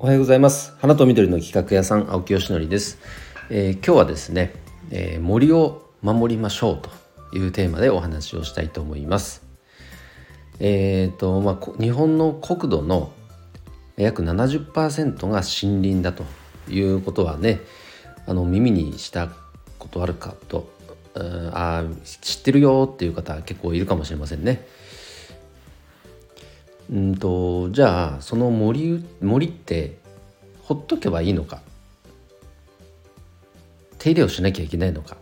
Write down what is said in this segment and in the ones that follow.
おはようございます。花と緑の企画屋さん青木よしのりです、えー、今日はですね、えー、森を守りましょうというテーマでお話をしたいと思います。えっ、ー、とまあ日本の国土の約70%が森林だということはねあの耳にしたことあるかとあ知ってるよっていう方結構いるかもしれませんね。うんとじゃあその森森ってほっとけばいいのか？手入れをしなきゃいけないのか？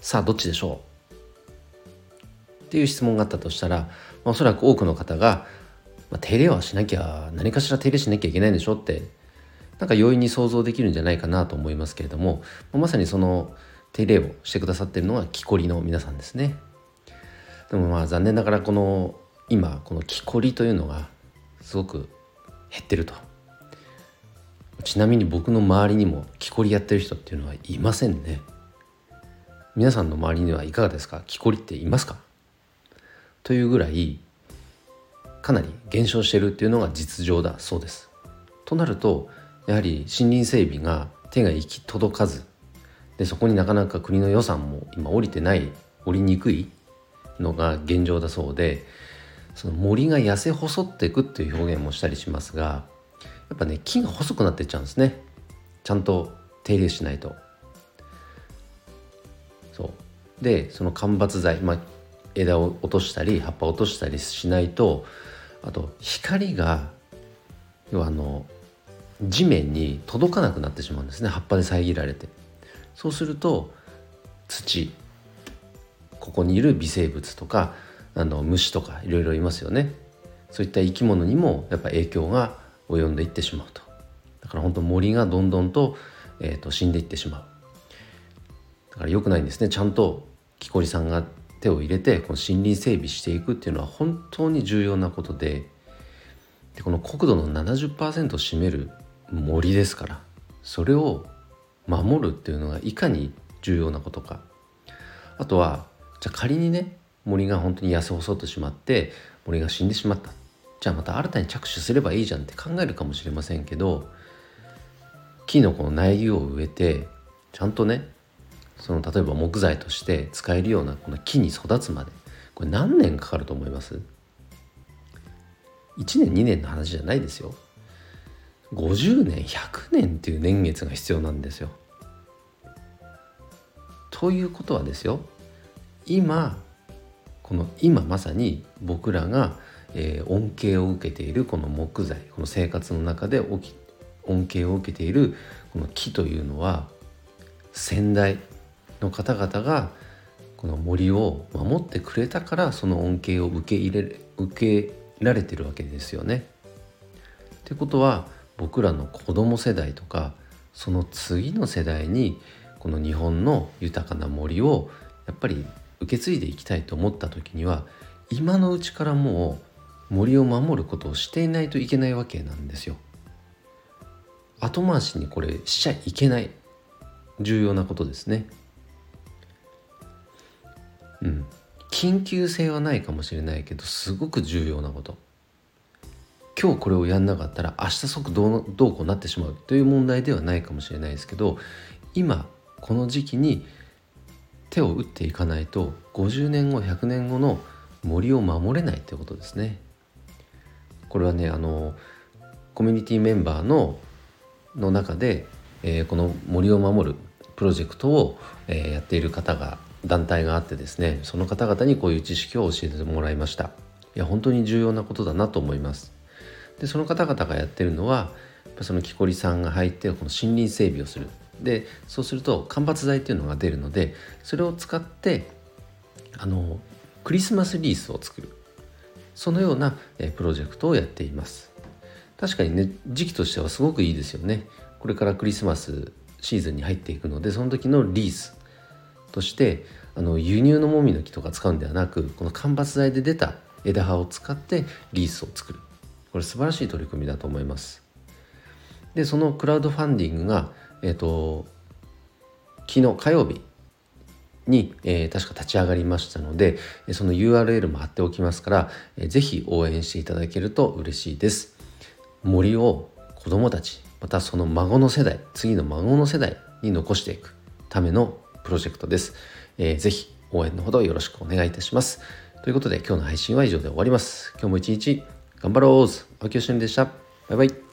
さあどっちでしょう？っていう質問があったとしたら、まあ、おそらく多くの方が、まあ、手入れはしなきゃ何かしら手入れしなきゃいけないんでしょ？ってなんか容易に想像できるんじゃないかなと思いますけれどもまさにその手入れをしてくださっているのは木こりの皆さんですね。でもまあ残念ながらこの今この木こりというのがすごく減ってると。ちなみに僕の周りにも木こりやってる人っていうのはいませんね。皆さんの周りにはいかがですか？木こりっていますか？というぐらいかなり減少してるっていうのが実情だそうです。となるとやはり森林整備が手が行き届かずでそこになかなか国の予算も今降りてない降りにくいのが現状だそうでその森が痩せ細っていくっていう表現もしたりしますがやっぱね木が細くなっていっちゃうんですね。ちゃんと手入れしないと。そう。でその間伐材、まあ、枝を落としたり葉っぱ落としたりしないとあと光が要はあの地面に届かなくなってしまうんですね。葉っぱで遮られて。そうすると土。ここにいる微生物とかあの虫とかいろいろいますよね。そういった生き物にもやっぱ影響が及んでいってしまうと。だから本当森がどんどんと,、えー、と死んでいってしまう。だから良くないんですね。ちゃんと木こりさんが手を入れてこの森林整備していくっていうのは本当に重要なことででこの国土の70%を占める森ですからそれを守るっていうのがいかに重要なことか。あとはじゃあ仮にね森が本当に痩せ細ってしまって森が死んでしまった。じゃあまた新たに着手すればいいじゃんって考えるかもしれませんけど木のこの苗木を植えてちゃんとねその例えば木材として使えるようなこの木に育つまでこれ何年かかると思います？1年2年の話じゃないですよ。50年100年っていう年月が必要なんですよ。ということはですよ今この今まさに僕らが、えー、恩恵を受けているこの木材この生活の中で恩恵を受けているこの木というのは先代の方々がこの森を守ってくれたからその恩恵を受け入れ受けられてるわけですよね。ってことは僕らの子供世代とかその次の世代にこの日本の豊かな森をやっぱり受け継いでいきたいと思った時には今のうちからもう森を守ることをしていないといけないわけなんですよ。後回しにこれしちゃいけない重要なことですね。うん、緊急性はないかもしれないけどすごく重要なこと今日これをやんなかったら明日即どうどうこうなってしまうという問題ではないかもしれないですけど今この時期に手を打っていかないと50年後100年後の森を守れないってことですね。これはねあのコミュニティメンバーのの中で、えー、この森を守るプロジェクトを、えー、やっている方が団体があってですねその方々にこういう知識を教えてもらいました。いや本当に重要なことだなと思います。でその方々がやってるのはその木こりさんが入ってこの森林整備をする。でそうすると間伐材っていうのが出るのでそれを使ってあのクリスマスリースを作る。そのような、えプロジェクトをやっています。確かにね時期としてはすごくいいですよね。これからクリスマスシーズンに入っていくのでその時のリースとしてあの輸入のもみの木とか使うんではなくこの間伐材で出た枝葉を使ってリースを作る。これ素晴らしい取り組みだと思います。でそのクラウドファンディングがえっ、と昨日火曜日に、えー、確か立ち上がりましたのでその URL も貼っておきますから、えー、ぜひ応援していただけると嬉しいです。森を子供たちまたその孫の世代次の孫の世代に残していくためのプロジェクトです、えー、ぜひ応援のほどよろしくお願いいたします。ということで今日の配信は以上で終わります。今日も一日頑張ろう。青木よしでした。バイバイ。